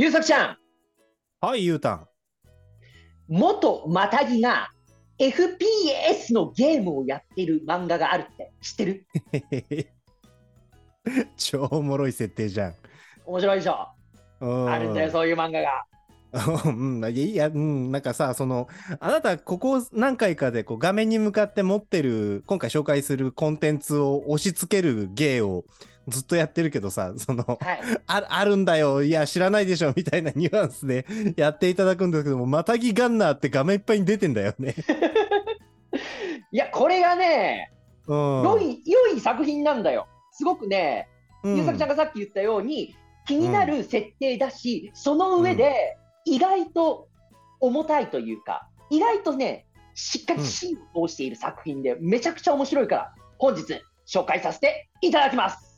ゆうさくちゃん、はい、ゆうたん。元マタギが FPS のゲームをやってる漫画があるって知ってる？超おもろい設定じゃん。面白いでしょ？うんあるんだよ、そういう漫画が。うん、いやいや、うん、なんかさ、その、あなた、ここ何回かでこう画面に向かって持ってる、今回紹介するコンテンツを押し付ける芸をずっとやってるけどさ、その、はい。ああるんだよ、いや、知らないでしょ、みたいなニュアンスで やっていただくんですけども、またぎガンナーって画面いっぱいに出てんだよね。いや、これがね、うん。良い、良い作品なんだよ。すごくね、うん、ゆうさくちゃんがさっき言ったように、気になる設定だし、その上で、意外と重たいというか、意外とね、しっかり芯を通している作品で、めちゃくちゃ面白いから、本日紹介させていただきます。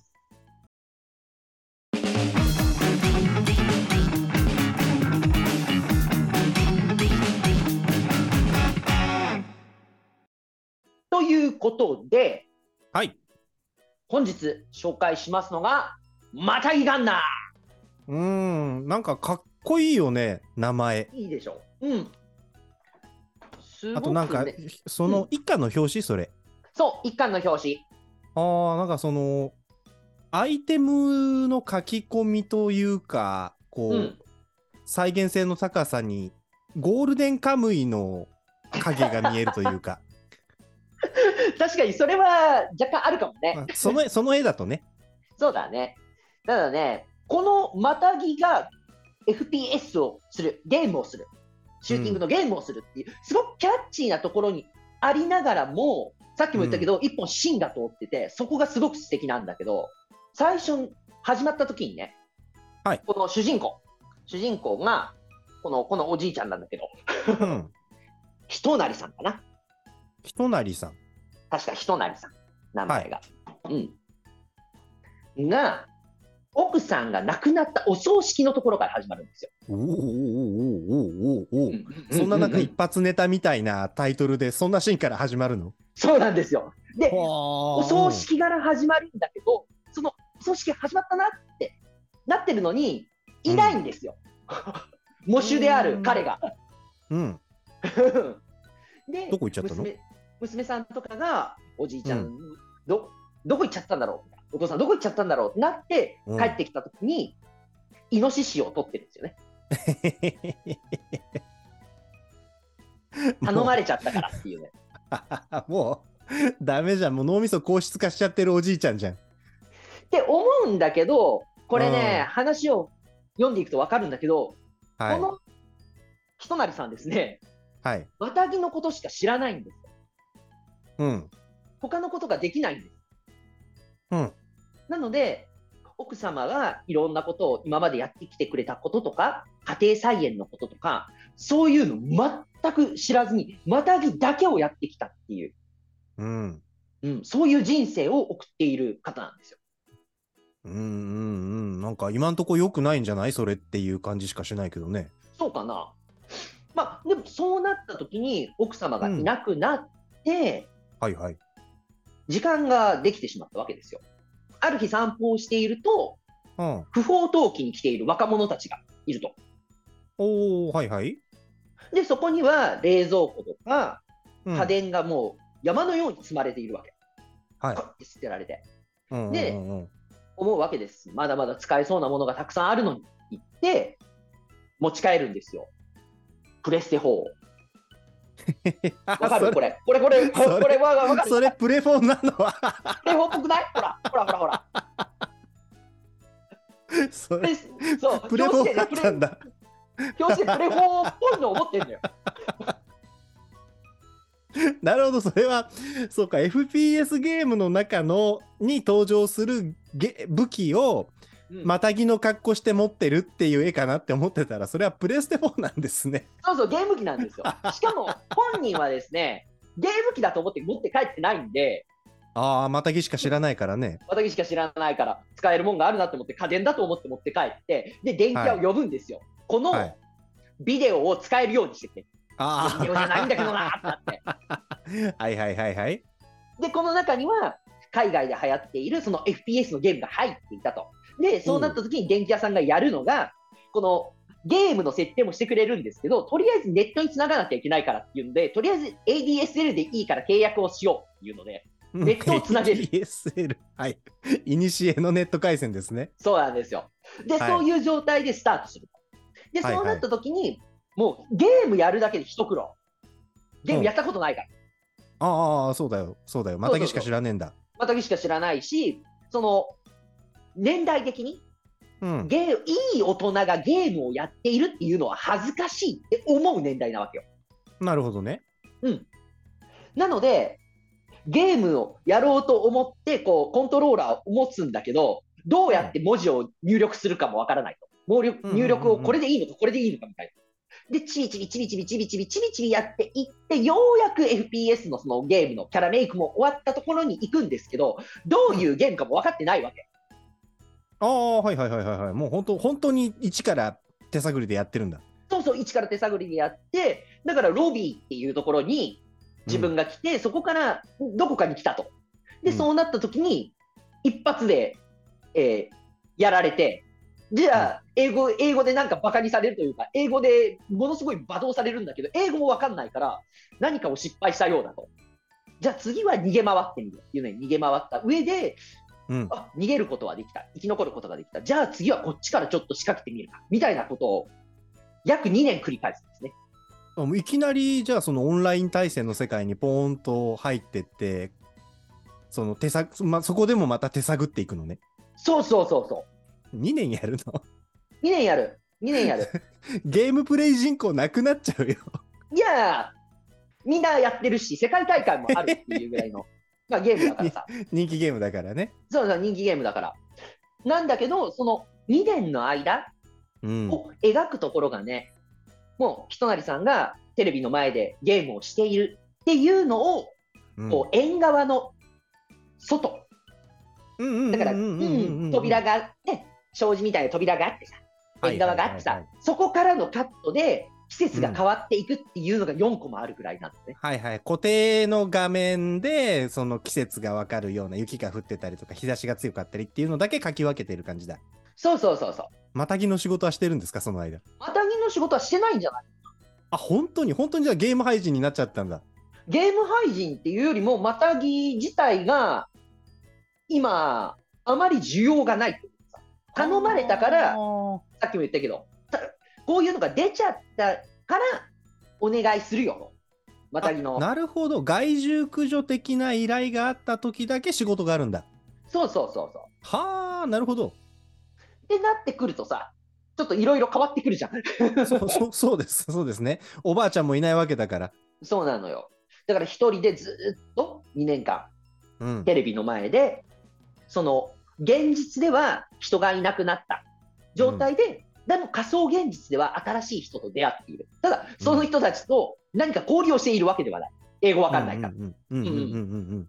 ことで、はい。本日紹介しますのが、マタギガンナうん、なんかかっこいいよね、名前。ーいいでしょう。うん。ね、あとなんか、その一家の表紙、それ。そう、一巻の表紙。ああ、なんかその、アイテムの書き込みというか、こう、うん。再現性の高さに、ゴールデンカムイの影が見えるというか、確かにそれは若干あるかもね。まあその その絵だとね。そうだね。ただね、このマタギが FPS をする、ゲームをする、シューティングのゲームをするっていう、すごくキャッチーなところにありながらも、さっきも言ったけど、一本芯が通ってて、そこがすごく素敵なんだけど、最初、始まった時にね、はいこの主人公、主人公が、このこのおじいちゃんなんだけど、うん。ひとなりさんかな。ひとなりさん。確かひとなりさん、名前が。うん。が、奥さんが亡くなったお葬式のところから始まるんですよ。おーおーおーおーおーおーおーうそんななんかうう一発ネタみたいなタイトルで、そんなシーンから始まるの？そうなんですよ。で、おお葬式から始まるんだけど、そのお葬式始まったなってなってるのに、いないんですよ。喪主である彼が。うん。でどこ行っちゃったの？娘娘さんとかが、おじいちゃん、うどどこ行っちゃったんだろう？お父さんどこ行っちゃったんだろう？ってなって、うん帰ってきたときに、イノシシを取ってるんですよね。頼まれちゃったからっていうね。もう、ダメじゃん。もう脳みそ硬質化しちゃってるおじいちゃんじゃん。って思うんだけど、これね、うん話を読んでいくと分かるんだけど、はいこ。のひとなりさんですね、はい。マタギのことしか知らないんですよ。うん。他のことができないんです。うん。なので、奥様がいろんなことを今までやってきてくれたこととか、家庭菜園のこととか、そういうの全く知らずに、マタギだけをやってきたっていう、うん。うん、そういう人生を送っている方なんですよ。うんうんうん。なんか今んとこ良くないんじゃない？それっていう感じしかしないけどね。そうかな。まあ、でもそうなった時に奥様がいなくなって、はいはい。時間ができてしまったわけですよ。ある日散歩をしていると、うん。不法投棄に来ている若者たちがいると。おー、はいはい。で、そこには冷蔵庫とかうん家電がもう山のように積まれているわけ。はいパッて捨てられて。うんうんでうんうん思うわけです。まだまだ使えそうなものがたくさんあるのに行って、持ち帰るんですよ。プレステ4を。わかる？これ。これ、これ、こそれわかる。それプレフォンなの？はプレフォンっぽくないほら、ほらほらほら。それでそう、プレフォンだったんだ。表紙でプレフォンっぽいのを持ってんだよ。なるほど、それは、そうか、FPS ゲームの中のに登場するゲ武器を、うんまたぎの格好して持ってるっていう絵かなって思ってたら、それはプレステ4なんですね。そうそう、ゲーム機なんですよ。しかも、本人はですね、ゲーム機だと思って持って帰ってないんで、ああ、またぎしか知らないからね。私しか知らないから、使えるもんがあるなと思って、家電だと思って持って帰って、で、電気屋を呼ぶんですよ。このはいビデオを使えるようにしてて、あビデオじゃないんだけどなってなって。あ、はいはいはいはい。で、この中には、海外で流行っているその FPS のゲームが入っていたと。で、そうなった時に電気屋さんがやるのが、このゲームの設定もしてくれるんですけど、とりあえずネットに繋がなきゃいけないからっていうので、とりあえず ADSL でいいから契約をしようっていうので、ネットをつなげる DSL。はい。いにしえのネット回線ですね。そうなんですよ。で、はいそういう状態でスタートする。で、はいはいそうなった時に、もうゲームやるだけで一苦労。ゲームやったことないから。ああ、そうだよ。そうだよ。またぎしか知らねえんだ。またぎしか知らないし、その、年代的にうん。ゲーいい大人がゲームをやっているっていうのは恥ずかしいって思う年代なわけよ。なるほどね。なので、ゲームをやろうと思って、こう、コントローラーを持つんだけど、どうやって文字を入力するかもわからないと。入力うんうんうんうん入力をこれでいいのか、これでいいのかみたいな。で、チビチビチビチビチビチビチビチビやっていって、ようやく FPS のそのゲームのキャラメイクも終わったところに行くんですけど、どういうゲームかも分かってないわけ。ああ、はいはいはいはいはい。もう本当、本当に一から手探りでやってるんだ。そうそう、一から手探りでやって、だからロビーっていうところに自分が来て、そこからどこかに来たと。で、うんそうなった時に、一発で、えーやられて、じゃあ、英語、英語でなんかバカにされるというか、英語でものすごい罵倒されるんだけど、英語もわかんないから、何かを失敗したようだと。じゃあ次は逃げ回ってみるっていうのに逃げ回った上で、うん。あ、逃げることはできた。生き残ることができた。じゃあ次はこっちからちょっと仕掛けてみるか。みたいなことを、約2年繰り返すんですね。あもういきなり、じゃあそのオンライン対戦の世界にポーンと入ってって、その手探、まあ、そこでもまた手探っていくのね。そうそうそうそう。2年やるの？2年やる。2年やる。ゲームプレイ人口なくなっちゃうよ。いやー、みんなやってるし、世界大会もあるっていうぐらいの、まあ、ゲームだからさ。人気ゲームだからね。そうそう、人気ゲームだから。なんだけど、その2年の間うん。を描くところがね、もう、ひとなりさんがテレビの前でゲームをしているっていうのを、うんこう、縁側の外、うんうんうんだから、ううんうんん、扉があって、障子みたいな扉があってさ、縁側があってさそこからのカットで季節が変わっていくっていうのが4個もあるぐらいなんですね。はいはい。固定の画面で、その季節がわかるような雪が降ってたりとか、日差しが強かったりっていうのだけ書き分けてる感じだ。そうそうそうそう。またぎの仕事はしてるんですか、その間。またぎの仕事はしてないんじゃないあ、本当に、本当にじゃあゲーム配信になっちゃったんだ。ゲーム配信っていうよりも、またぎ自体が、今、あまり需要がない頼まれたからさっきも言ったけど、たこういうのが出ちゃったから、お願いするよと。またぎの。なるほど。害獣駆除的な依頼があった時だけ仕事があるんだ。そうそうそうそう。はあ、なるほど。ってなってくるとさ、ちょっといろいろ変わってくるじゃん。そうそうそうです。そうですね。おばあちゃんもいないわけだから。そうなのよ。だから一人でずっと2年間、うん。テレビの前で、その現実では人がいなくなった状態で、でも仮想現実では新しい人と出会っている。ただ、その人たちと何か交流をしているわけではない。英語わかんないから。うんうんうんうんうんうん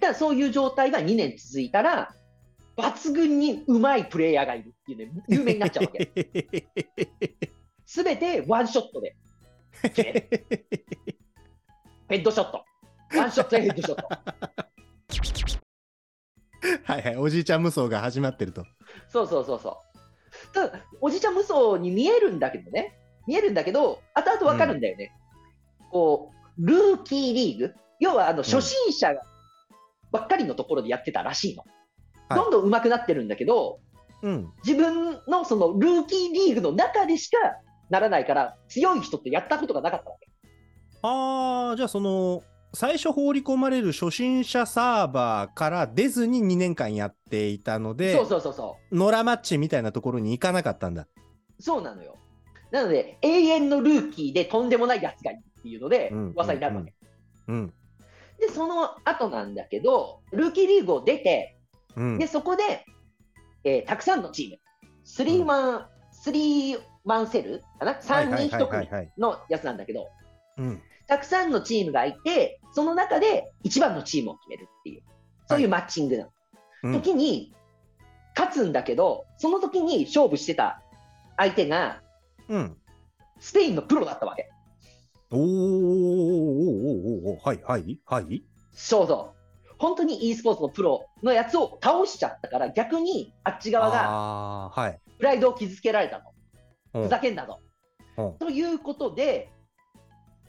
ただ、そういう状態が2年続いたら、抜群にうまいプレイヤーがいるっていうね、有名になっちゃうわけ。すべてワンショットで。ヘッドショット。ワンショットでヘッドショット。はいはい。おじいちゃん無双が始まってると。そうそうそうそう。ただ、おじちゃん無双に見えるんだけどね、見えるんだけど、後々わかるんだよね。こう、ルーキーリーグ、要はあの初心者ばっかりのところでやってたらしいの。はいどんどん上手くなってるんだけど、うん。自分のそのルーキーリーグの中でしかならないから、強い人ってやったことがなかったわけ。ああ、じゃあその、最初放り込まれる初心者サーバーから出ずに2年間やっていたので、そうそうそうそノラマッチみたいなところに行かなかったんだ。う。そうなのよ。なので、永遠のルーキーでとんでもないやつがいるっていうのでうん、噂になるわけ。うん。で、その後なんだけど、ルーキーリーグを出て、うん。で、そこで、えーたくさんのチーム、スリーマン、スリーマンセルかな ?3 人1組はい。のやつなんだけど、うん。たくさんのチームがいて、その中で一番のチームを決めるっていう、そういうマッチングなの。うん時に、勝つんだけど、その時に勝負してた相手が、うん。スペインのプロだったわけ。おーおーおーおーはいはいはい。そうそう。本当に e スポーツのプロのやつを倒しちゃったから、逆にあっち側が。プライドを傷つけられたと。うんふざけんなぞ。うんということで、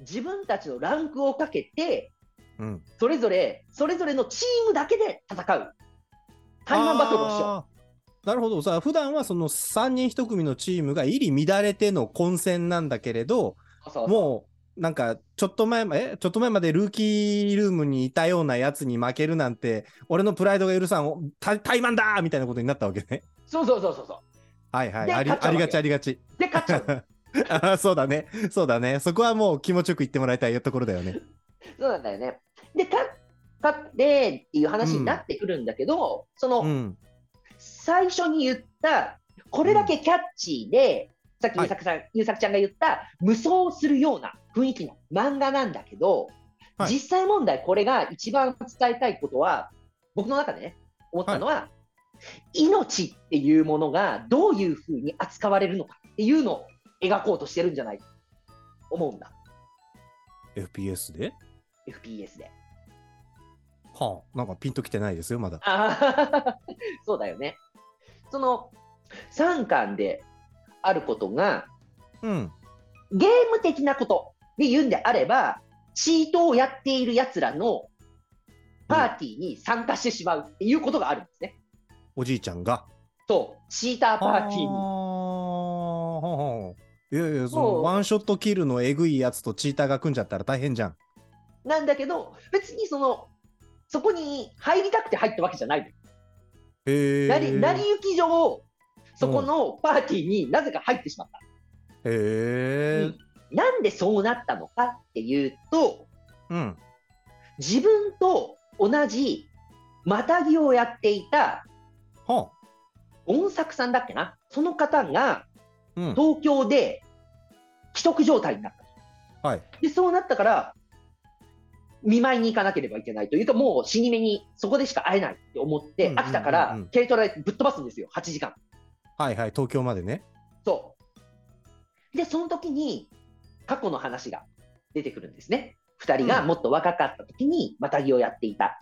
自分たちのランクをかけて、うん。それぞれ、それぞれのチームだけで戦う。タイマンバトルをしよあーなるほど。さあ、普段はその3人1組のチームが入り乱れての混戦なんだけれど、もう、なんか、ちょっと前まえちょっと前までルーキールームにいたようなやつに負けるなんて、俺のプライドが許さん、タタイマンだーみたいなことになったわけね。そうそうそうそうそはいはい。でありありがちありがち。う。で、勝っちゃう。あ ーそうだね。そうだね。そこはもう気持ちよく言ってもらいたいところだよね。そうなんだよね。で、か勝ってっていう話になってくるんだけど、その、うん。最初に言った、これだけキャッチーで、さっきはいゆうさん、ゆうさくちゃんが言った、無双するような雰囲気の漫画なんだけど、はい実際問題、これが一番伝えたいことは、僕の中でね、思ったのは、命っていうものがどういうふうに扱われるのかっていうのを描こうとしてるんじゃない？思うんだ、FPS で？FPS で。はあ、なんかピンときてないですよ、まだ。そうだよね。その3巻であることが、うん。ゲーム的なことで言うんであれば、チートをやっているやつらのパーティーに参加してしまうっていうことがあるんですね。おじいちゃんが。そう、チーターパーティーに。いやいや、そのワンショットキルのえぐいやつとチーターが組んじゃったら大変じゃん。なんだけど、別にその、そこに入りたくて入ったわけじゃないの。へえ。なり成り行き上、そこのパーティーになぜか入ってしまった。へえ。なんでそうなったのかっていうと、うん。自分と同じまたぎをやっていたはあ。音作さんだっけな、その方がうん。東京で既得状態になった。はい。で、そうなったから、見舞いに行かなければいけないというか、もう死に目にそこでしか会えないって思って、うんうんうんうん秋田から軽トラでぶっ飛ばすんですよ、8時間。はいはい。東京までね。そう。で、その時に過去の話が出てくるんですね。2人がもっと若かった時にまたぎをやっていた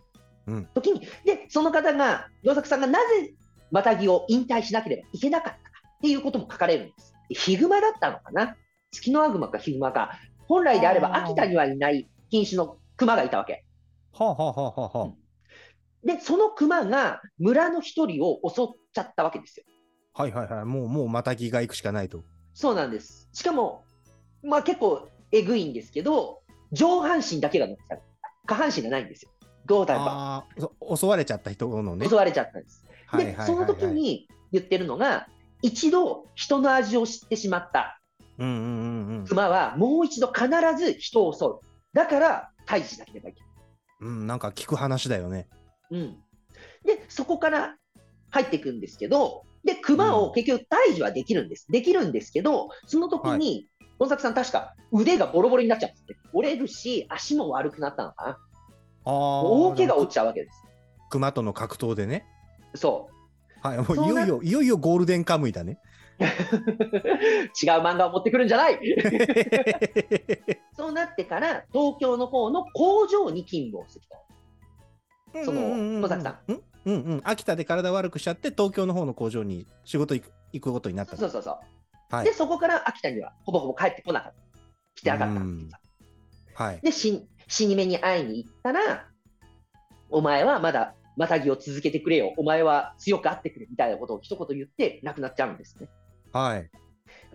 うん時に、で、その方が、洋作さんがなぜまたぎを引退しなければいけなかったかっていうことも書かれるんです。でヒグマだったのかな？月のアグマかヒグマか。本来であれば秋田にはいない品種のクマがいたわけ。はあはあはあはあはで、そのクマが村の一人を襲っちゃったわけですよ。あ。はいはいはい。もう、もうまたぎが行くしかないと。そうなんです。しかも、まあ結構えぐいんですけど、上半身だけが残されてた。下半身がないんですよ。胴体がああ、そ襲われちゃった人のね。襲われちゃったんです。はいはいはいはいで、その時に言ってるのが、一度人の味を知ってしまったうんうんうんうん。熊は、もう一度必ず人を襲う。だから、退治しなければいけない。うん、なんか聞く話だよね。うん、で、そこから入っていくんですけど、で、熊を結局退治はできるんです。できるんですけど、その時に、本作さん確か腕がボロボロになっちゃって。折れるし、足も悪くなったのかな。ああ。大怪我を負っちゃうわけです。熊との格闘でね。そはい、もういよいよ、いよいよゴールデンカムイだね。う。違う漫画を持ってくるんじゃない そうなってから、東京の方の工場に勤務をすると。その野崎さん。うんうんうん。秋田で体悪くしちゃって、東京の方の工場に仕事行く行くことになったと。そうそうそう。はいで、。そこから秋田にはほぼほぼ帰ってこなかった。来てなかったってはい。で、死死に目に会いに行ったら、お前はまだまたぎを続けてくれよ。お前は強くあってくれみたいなことを一言言って亡くなっちゃうんですね。はい。っ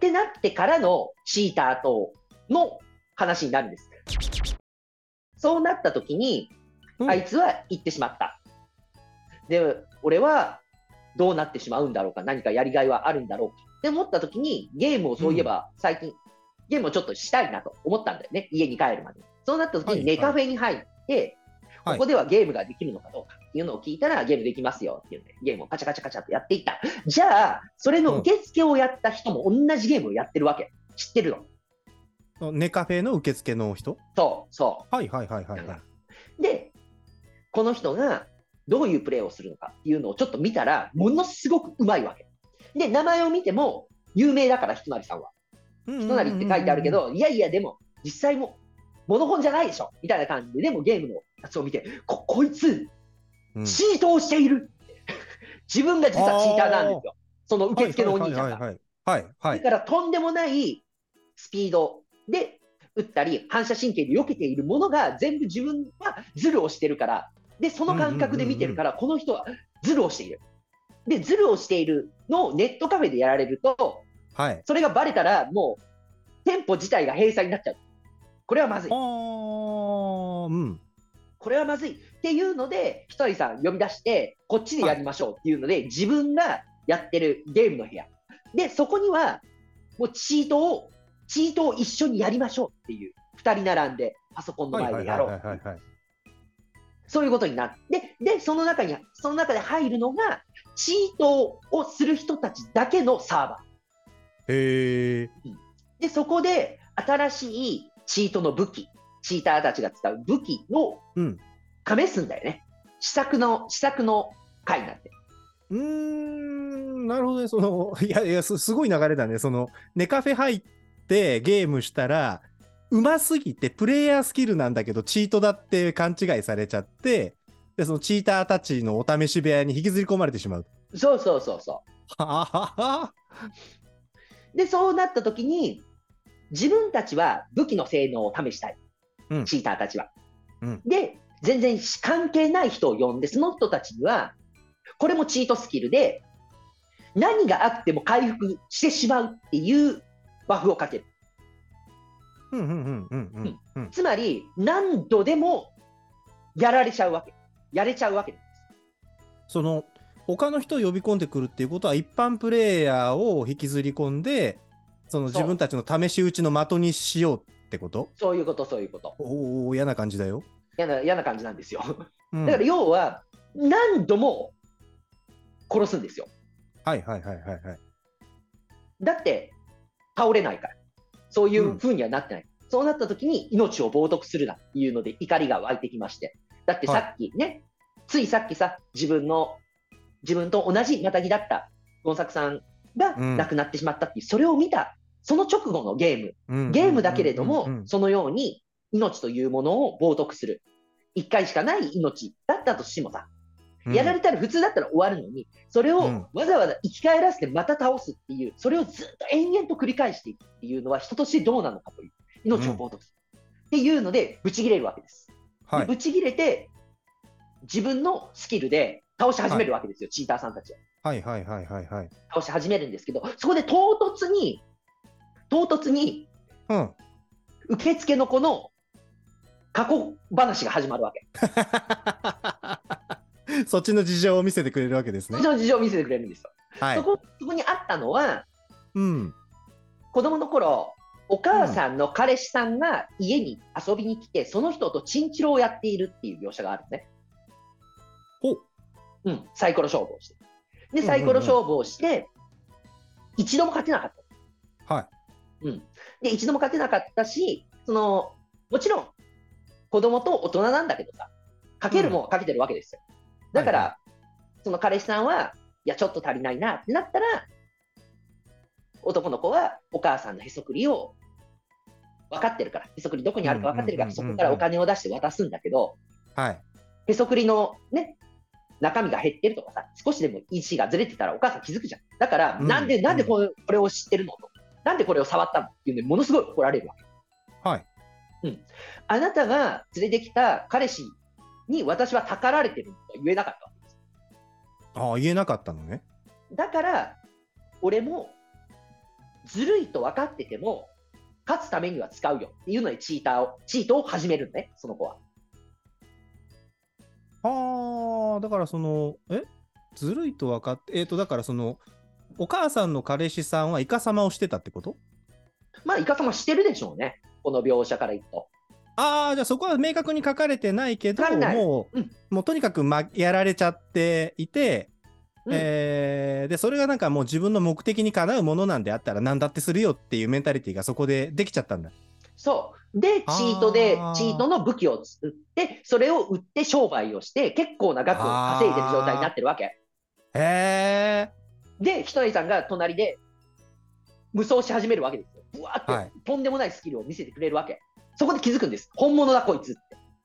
てなってからのシーター島の話になるんです。そうなった時に、うんあいつは行ってしまった。で、俺はどうなってしまうんだろうか、何かやりがいはあるんだろうかって思った時に、ゲームをそういえば最近、ゲームをちょっとしたいなと思ったんだよね、家に帰るまで。そうなった時はいにネカフェに入って、はいここではゲームができるのかどうかっていうのを聞いたら、ゲームできますよっていうんで、ゲームをカチャカチャカチャってやっていった。じゃあ、それの受付をやった人も同じゲームをやってるわけ。知ってるの。ネカフェの受付の人？そう、そはいはいはいはいはい。う。で、この人がどういうプレーをするのかっていうのをちょっと見たら、ものすごくうまいわけ。で、名前を見ても有名だから、ひとなりさんは。ひとなりって書いてあるけど、いやいや、でも、実際も、モノホンじゃないでしょみたいな感じで、でもゲームのやつを見て、こ、こいつ、うん、チートをしている 自分が実はチーターなんですよ。その受付のお兄ちゃんが。はいはい。だからとんでもないスピードで打ったり、反射神経で避けているものが全部自分はズルをしてるから、で、その感覚で見てるから、この人はズルをしている。で、ズルをしているのをネットカフェでやられると、はい。それがバレたら、もう店舗自体が閉鎖になっちゃう。これはまずいうん。これはまずいっていうので、ひとりさん呼び出して、こっちでやりましょうっていうので、自分がやってるゲームの部屋。で、そこには、もうチートを、チートを一緒にやりましょうっていう、2人並んで、パソコンのはい前でやろはいはいはいうはいはい。そういうことになって、で、その中に、その中で入るのが、チートをする人たちだけのサーバへえ。ー。で、そこで新しいチートの武器、チーターたちが使う武器をうん。試すんだよね。試作の、試作の回になって。うーん、なるほどね。その、いやいや、すすごい流れだね。その、ネカフェ入ってゲームしたら、うますぎてプレイヤースキルなんだけど、チートだって勘違いされちゃって、で、そのチーターたちのお試し部屋に引きずり込まれてしまう。そうそうそうそはははう。で、そうなった時に、自分たちは武器の性能を試したい。うんチーターたちは。うんで、全然関係ない人を呼んで、その人たちには、これもチートスキルで、何があっても回復してしまうっていうバフをかける。うんうんうんうんうんうん。つまり、何度でもやられちゃうわけ。やれちゃうわけです。その、他の人を呼び込んでくるっていうことは、一般プレイヤーを引きずり込んで、その自分たちの試し撃ちの的にしようってこと？そういうこと、そういうこと。おお嫌な感じだよ。嫌な嫌な感じなんですよ。うんだから要は、何度も殺すんですよ。はいはいはいはいはい。だって、倒れないから。そういう風にはなってない。そうなった時に命を冒涜するなっていうので怒りが湧いてきまして。だってさっきね、ついさっきさ、自分の、自分と同じまたぎだったゴンサクさんがうん亡くなってしまったっていう、それを見た、その直後のゲーム、うんゲームだけれども、そのように命というものを冒涜する。一回しかない命だったとしてもさ、うんやられたら普通だったら終わるのに、それをうんわざわざ生き返らせてまた倒すっていう、それをずっと延々と繰り返していくっていうのは人としてどうなのかという、命を冒涜する。っていうので、ブチ切れるわけです。はいでブチ切れて、自分のスキルで倒し始めるわけですよ、チーターさんたちは。はいはいはいはいはい。倒し始めるんですけど、そこで唐突に、唐突にうん。受付の子の過去話が始まるわけ。そっちの事情を見せてくれるわけですねそっち。の事情を見せてくれるんですよ。はいそ。こそこにあったのは、うん。子供の頃、お母さんの彼氏さんが家に遊びに来て、その人とチンチロをやっているっていう描写があるのね。ほう。うん、サイコロ勝負をして。で、うんうんうんサイコロ勝負をして、一度も勝てなかった。はい。うん。で、一度も勝てなかったし、その、もちろん、子供と大人なんだけどさ、かけるもかけてるわけですよ。だから、はいその彼氏さんは、いや、ちょっと足りないなってなったら、男の子はお母さんのへそくりを分かってるから、へそくりどこにあるか分かってるから、うんうんうんうんそこからお金を出して渡すんだけど、はい。へそくりのね、中身が減ってるとかさ、少しでも位置がずれてたらお母さん気づくじゃん。だから、うんなんで、なんでこれこれを知ってるのと。なんでこれを触ったのっていうので、ものすごい怒られるわけ。はい。あなたが連れてきた彼氏に私はたかられてるとは言えなかったわけです。ああ、言えなかったのね。だから、俺もずるいと分かってても、勝つためには使うよっていうのでチーターを、チートを始めるんね、その子は。ああ、だからその、え？ずるいと分かって、えっ、と、だからその、お母さんの彼氏さんはイカサマをしてたってこと？まあ、イカ様してるでしょうね、この描写から言うと。ああ、じゃあそこは明確に書かれてないけど、もう、うんもうとにかく、ま、やられちゃっていて、うんえーで、それがなんかもう自分の目的にかなうものなんであったら何だってするよっていうメンタリティがそこでできちゃったんだ。そう。で、チートでチートの武器を作って、それを売って商売をして、結構な額を稼いでる状態になってるわけ。へえ。で、ひとりさんが隣で無双し始めるわけですよ。ぶわって、とんでもないスキルを見せてくれるわけ。そこで気づくんです。本物だ、こいつって。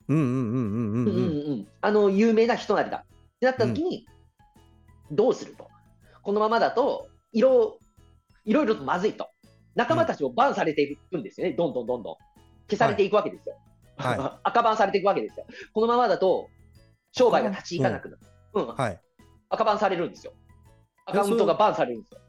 うんうんうんうんうん。うんうんうん。あの、有名な人なりだ。ってなった時に、うん、どうすると。このままだと、いろいろとまずいと。仲間たちをバンされていくんですよね。うん、どんどんどんどん。消されていくわけですよ。はい、赤バンされていくわけですよ。このままだと、商売が立ち行かなくなる。うん、うんはい、赤バンされるんですよ。アカウントがバンされるんですよ。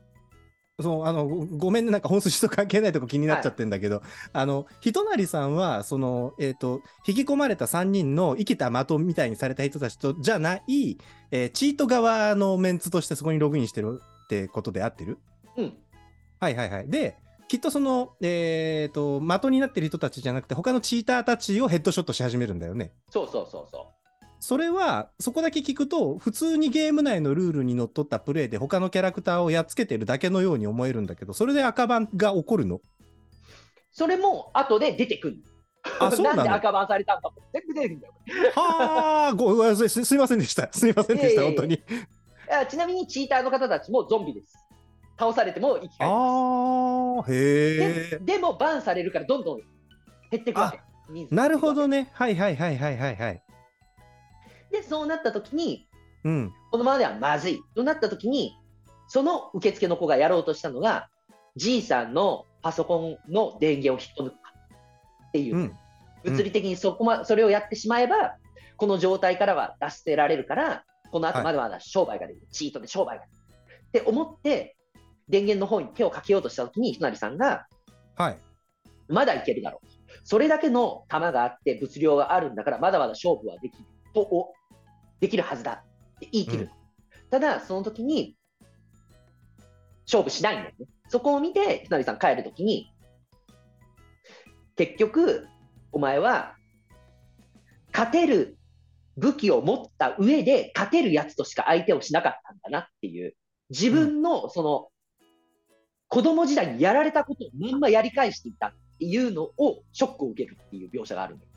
そうあのごごめんね、なんか本筋と関係ないとこ気になっちゃってんだけど、あのひとなりさんは、そのえっ、と、引き込まれた3人の生きた的みたいにされた人たちとじゃない、えーチート側のメンツとしてそこにログインしてるってことで合ってる？うん。はいはいはい。で、きっとその、えっ、と、的になってる人たちじゃなくて、他のチーターたちをヘッドショットし始めるんだよね。そうそうそうそそれは、そこだけ聞くと、普通にゲーム内のルールにのっとったプレイで他のキャラクターをやっつけてるだけのように思えるんだけど、それで赤番が起こるの？う。それも後で出てくる。あ、そうなのんで赤バンされたんかも全部出てくるんだよ。はあ、ごめんなさいすすいませんでした。すいませんでした、本当に。ちなみにチーターの方たちもゾンビです。倒されても生き返りまああ、す。へでえ。でもバンされるからどんどん減っていくわけ。人数なるほどね。ね。はいはいはいはいはいはい。で、そうなった時に、うん。このままではまずいとなった時に、その受付の子がやろうとしたのが、じいさんのパソコンの電源を引っこ抜くかっていうう、ん。物理的にそこま、それをやってしまえば、この状態からは脱せられるから、この後まだまだ商売ができる、チートで商売ができるって思って、電源の方に手をかけようとした時に、ひとなりさんが、はい。まだいけるだろう。それだけの弾があって、物量があるんだから、まだまだ勝負はできるとおできるはずだって言い切る。うんただ、その時に、勝負しないんだよね。そこを見て、ひとなりさん帰る時に、結局、お前は、勝てる武器を持った上で、勝てるやつとしか相手をしなかったんだなっていう、自分の、その、子供時代にやられたことをまんまやり返していたっていうのをショックを受けるっていう描写があるんだよ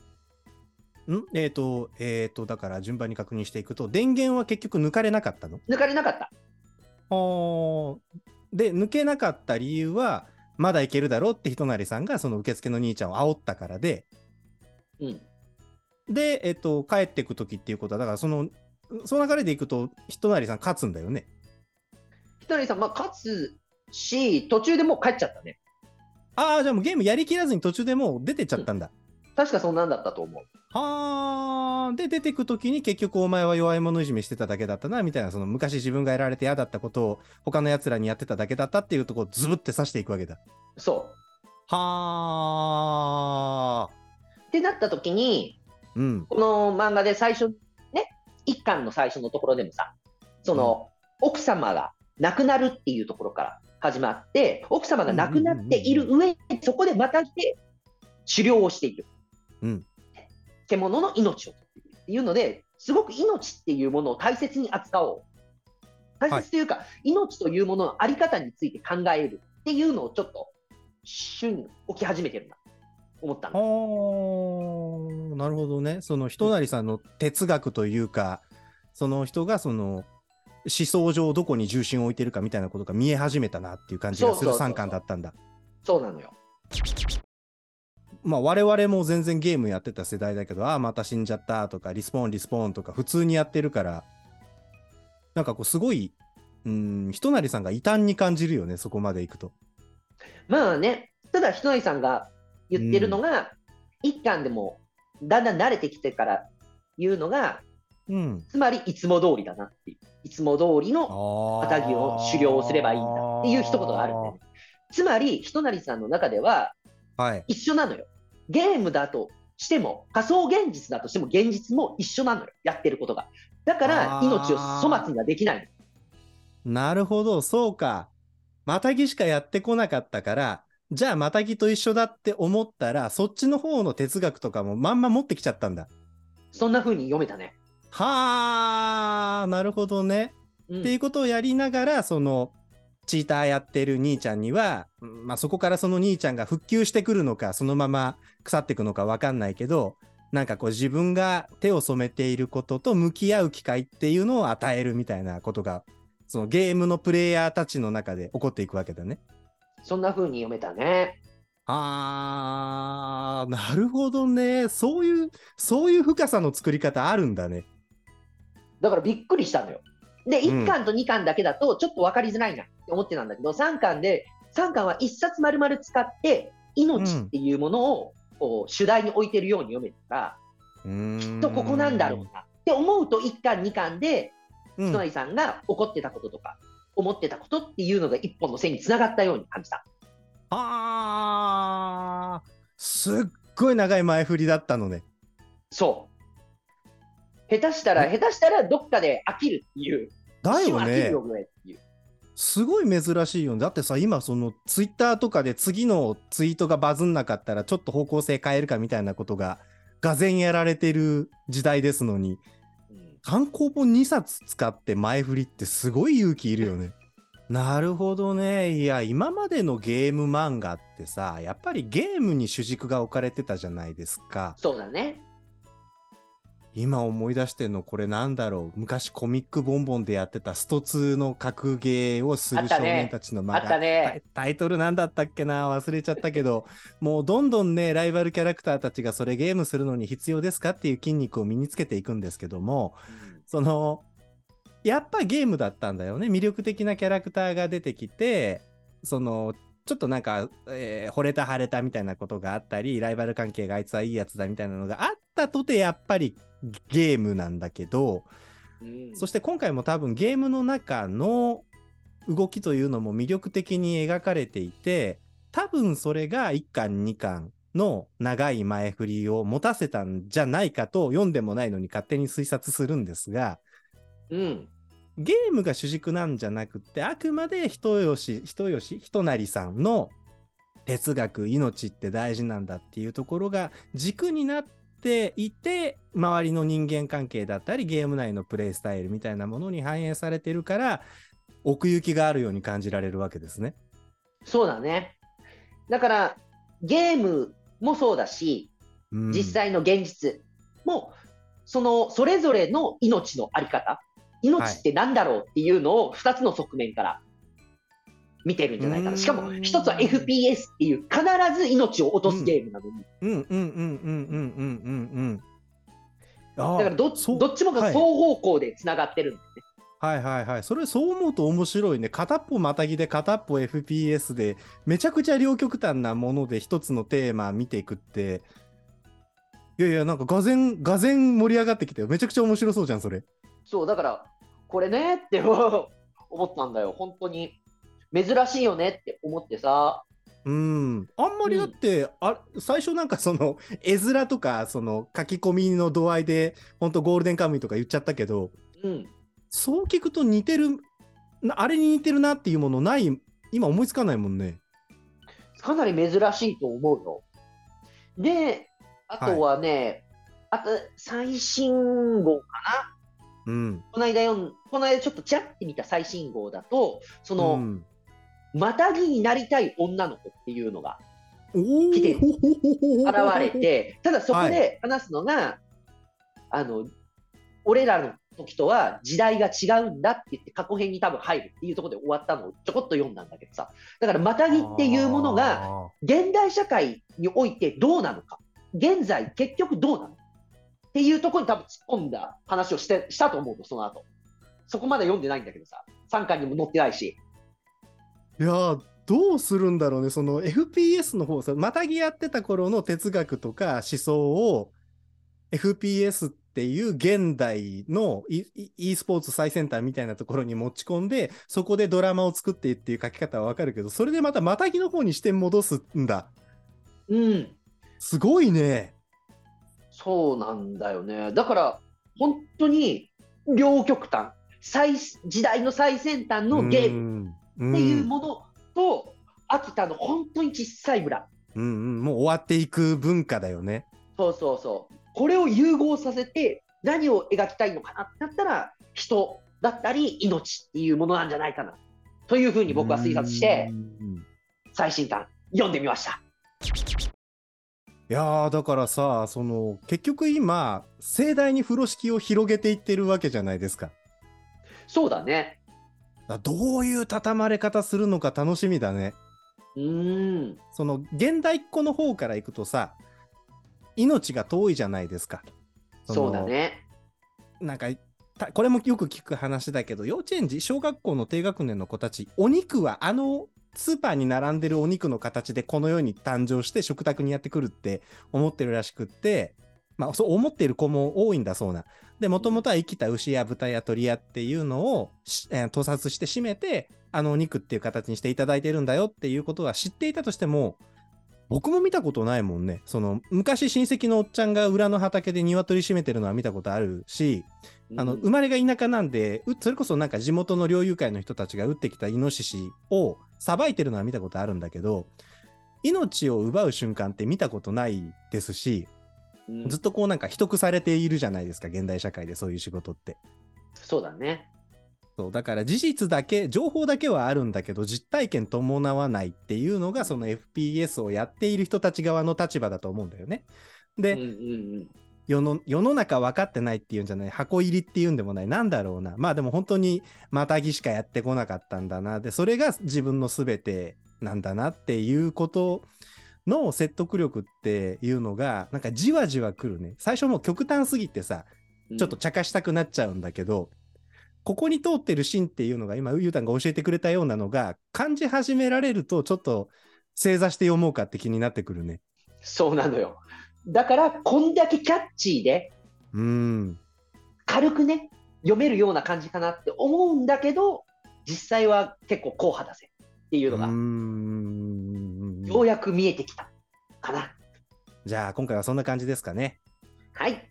ん？えっ、と、えっ、と、だから順番に確認していくと、電源は結局抜かれなかったの？抜かれなかった。はあ。で、抜けなかった理由は、まだいけるだろうってひとなりさんがその受付の兄ちゃんを煽ったからで、うん。で、えっと、帰ってく時っていうことは、だからその、その流れでいくと、ひとなりさん勝つんだよね。ひとなりさん、まあ、勝つし、途中でもう帰っちゃったね。ああ、じゃあもうゲームやりきらずに途中でもう出てっちゃったんだ。確かそんなんだったと思う。はあ。で、出てく時に結局お前は弱い者いじめしてただけだったな、みたいな、その昔自分がやられて嫌だったことを他の奴らにやってただけだったっていうところをズブって刺していくわけだ。そはあ。う。ってなった時に、うん。この漫画で最初、ね、一巻の最初のところでもさ、その、奥様が亡くなるっていうところから始まって、奥様が亡くなっている上に、そこでまたして狩猟をしている。うん。獣の命を取っていうので、すごく命っていうものを大切に扱おう。大切というか、命というもののあり方について考えるっていうのをちょっと、旬起き始めてるな、思った。なるほどね。そのひとなりさんの哲学というか、その人がその、思想上どこに重心を置いてるかみたいなことが見え始めたなっていう感じがするそうそうそうそう3巻だったんだ。そうなのよ。まあ我々も全然ゲームやってた世代だけど、ああ、また死んじゃったとか、リスポーン、リスポーンとか普通にやってるから、なんかこうすごい、うん、ひとなりさんが異端に感じるよね、そこまで行くと。まあね、ただ、ひとなりさんが言ってるのが、一巻でもだんだん慣れてきてから言うのが、うん。つまりいつも通りだなっていう、いつも通りのあマタギを狩猟をすればいいんだっていう一言があるんだよね。つまり、ひとなりさんの中でははい。一緒なのよ。ゲームだとしても、仮想現実だとしても、現実も一緒なのよ、やってることが。だから命を粗末にはできないの。なるほど、そうか。またぎしかやってこなかったから、じゃあまたぎと一緒だって思ったら、そっちの方の哲学とかもまんま持ってきちゃったんだ。そんな風に読めたね。はあ、なるほどね。うんっていうことをやりながら、その、チーターやってる兄ちゃんには、うんまあ、そこからその兄ちゃんが復旧してくるのか、そのまま腐っていくのかわかんないけど、なんかこう自分が手を染めていることと向き合う機会っていうのを与えるみたいなことが、そのゲームのプレイヤーたちの中で起こっていくわけだね。そんな風に読めたね。あー、なるほどね。そういう、そういう深さの作り方あるんだね。だからびっくりしたのよ。で、うん1巻と2巻だけだとちょっと分かりづらいなって思ってたんだけど、3巻で3巻は1冊丸々使って、命っていうものをこう主題に置いてるように読めたら、うーんきっとここなんだろうなって思うと、1巻、2巻で、うんひとなりさんが怒ってたこととか、思ってたことっていうのが一本の線につながったように感じた。あーすっごい長い前振りだったのね。そう。下手したら、下手したらどっかで飽きるっていう。だよね。すごい珍しいよね。だってさ、今、そのツイッターとかで次のツイートがバズんなかったら、ちょっと方向性変えるかみたいなことが、がぜやられてる時代ですのに、うん単行本2冊使って前振りってすごい勇気いるよね。なるほどね。いや、今までのゲーム漫画ってさ、やっぱりゲームに主軸が置かれてたじゃないですか。そうだね。今思い出してんのこれなんだろう？昔コミックボンボンでやってたスト2の格ゲーをする少年たちの漫画ね。タイトルなんだったっけな？忘れちゃったけど。もうどんどんねライバルキャラクターたちがそれゲームするのに必要ですかっていう筋肉を身につけていくんですけども。そのやっぱゲームだったんだよね。魅力的なキャラクターが出てきてそのちょっとなんか、えー惚れた腫れたみたいなことがあったりライバル関係があいつはいいやつだみたいなのがあったとてやっぱりゲームなんだけど、うんそして今回も多分ゲームの中の動きというのも魅力的に描かれていて多分それが1巻2巻の長い前振りを持たせたんじゃないかと読んでもないのに勝手に推察するんですがうん。ゲームが主軸なんじゃなくってあくまで人吉人吉人成さんの哲学命って大事なんだっていうところが軸になっていて周りの人間関係だったりゲーム内のプレイスタイルみたいなものに反映されてるから奥行きがあるように感じられるわけですね。そうだね。だから、ゲームもそうだし、うん実際の現実も、その、それぞれの命のあり方、命って何だろうっていうのを2つの側面から見てるんじゃないかな、しかも1つは FPS っていう必ず命を落とすゲームなのに。うんうんうんうんうんうんうんだからどっちもが双方向でつながってるんですね。はいはいはい。それそう思うと面白いね。片っぽまたぎで片っぽ FPS で、めちゃくちゃ両極端なもので一つのテーマ見ていくって、いやいや、なんかがぜん、がぜん盛り上がってきて、めちゃくちゃ面白そうじゃん、それ。そう、だから、これねって 思ったんだよ。本当に。珍しいよねって思ってさ。うん。あんまりだって、あ最初なんかその絵面とかその書き込みの度合いで本当ゴールデンカムイとか言っちゃったけど、うん。そう聞くと似てる、なあれに似てるなっていうものない、今思いつかないもんね。かなり珍しいと思うよ。で、あとはね、あと最新号かなうん。この間読ん、この間ちょっとちらって見た最新号だと、その、うん。またぎになりたい女の子っていうのが来てる現れて、ただそこはで話すのが、あの、俺らの時とは時代が違うんだって言って過去編に多分入るっていうところで終わったのをちょこっと読んだんだけどさ、だからまたぎっていうものが、あ現代社会においてどうなのか、現在結局どうなのっていうところに多分突っ込んだ話をしてしたと思うの、その後。そこまで読んでないんだけどさ、3巻にも載ってないし。ーいやーどうするんだろうね。その FPS の方さまたぎやってた頃の哲学とか思想を FPS っていう現代の e, e スポーツ最先端みたいなところに持ち込んでそこでドラマを作ってっていう書き方はわかるけどそれでまたまたぎの方に視点戻すんだ。うん、すごいねそうなんだよね。だから、本当に両極端、最時代の最先端のゲームムっていうものと、秋田の本当に小さい村。うんうん、もう終わっていく文化だよね。そうそうそう。これを融合させて、何を描きたいのかなってなったら、人だったり、命っていうものなんじゃないかな。というふうに僕は推察してう、ん最新刊、読んでみました。いやーだからさその結局今盛大に風呂敷を広げていってるわけじゃないですか。そうだね。だどういう畳まれ方するのか楽しみだね。うーん。その現代っ子の方からいくとさ命が遠いじゃないですか。のそうだね。なんかたこれもよく聞く話だけど幼稚園児小学校の低学年の子たちお肉はあのスーパーに並んでるお肉の形でこの世に誕生して食卓にやってくるって思ってるらしくって、まあそう思っている子も多いんだそうな。で、もともとは生きた牛や豚や鳥やっていうのを、えー屠殺して締めて、あのお肉っていう形にしていただいてるんだよっていうことは知っていたとしても、僕も見たことないもんね。その、昔親戚のおっちゃんが裏の畑で鶏締めてるのは見たことあるし、あの、うん生まれが田舎なんで、うそれこそなんか地元の猟友会の人たちが撃ってきたイノシシをさばいてるのは見たことあるんだけど、命を奪う瞬間って見たことないですし、うんずっとこうなんか秘匿されているじゃないですか、現代社会でそういう仕事って。そうだね。そう、だから事実だけ、情報だけはあるんだけど、実体験伴わないっていうのが、その FPS をやっている人たち側の立場だと思うんだよね。で、うんうんうん世の世の中分かってないっていうんじゃない箱入りっていうんでもない。なんだろうな。まあでも本当にまたぎしかやってこなかったんだな。でそれが自分の全てなんだなっていうことの説得力っていうのがなんかじわじわくるね。最初もう極端すぎてさうん。ちょっと茶化したくなっちゃうんだけど、ここに通ってる芯っていうのが今ゆうたんが教えてくれたようなのが感じ始められるとちょっと正座して読もうかって気になってくるね。そうなのよ。だから、こんだけキャッチーで、うん軽くね、読めるような感じかなって思うんだけど、実際は結構硬派だぜっていうのが、うようやく見えてきたかな。じゃあ今回はそんな感じですかね。はい。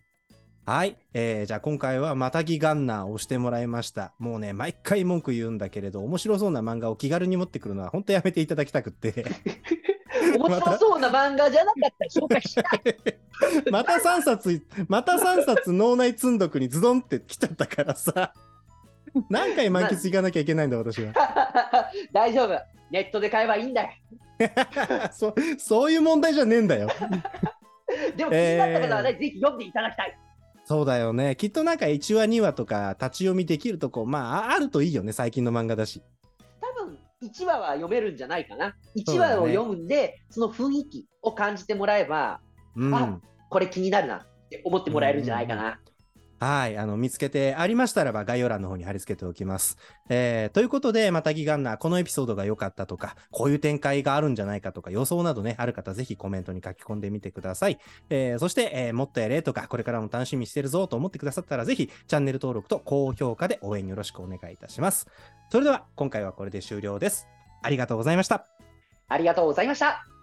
はい。えー、じゃあ今回はまたぎガンナーをしてもらいました。もうね、毎回文句言うんだけれど、面白そうな漫画を気軽に持ってくるのは本当やめていただきたくって。面白そうな漫画じゃなかったら紹介しな い。また3冊、また3冊脳内積んどくにズドンって来ちゃったからさ。何回満喫いかなきゃいけないんだ、私は。大丈夫。ネットで買えばいいんだよ。そそういう問題じゃねえんだよ。でも気になった方はね、ぜひ読んでいただきたい。そうだよね。きっとなんか1話2話とか立ち読みできるとこ、まあ、ああるといいよね、最近の漫画だし。多分1話は読めるんじゃないかな。1そうだね話を読むんで、その雰囲気を感じてもらえば、うん。あこれ気になるなって思ってもらえるんじゃないかな。はい。あの、見つけてありましたらば概要欄の方に貼り付けておきます。えー、ということで、またギガンナー、このエピソードが良かったとか、こういう展開があるんじゃないかとか、予想などね、ある方ぜひコメントに書き込んでみてください。えー、そして、えー、もっとやれとか、これからも楽しみにしてるぞと思ってくださったら、ぜひ、チャンネル登録と高評価で応援よろしくお願いいたします。それでは、今回はこれで終了です。ありがとうございました。ありがとうございました。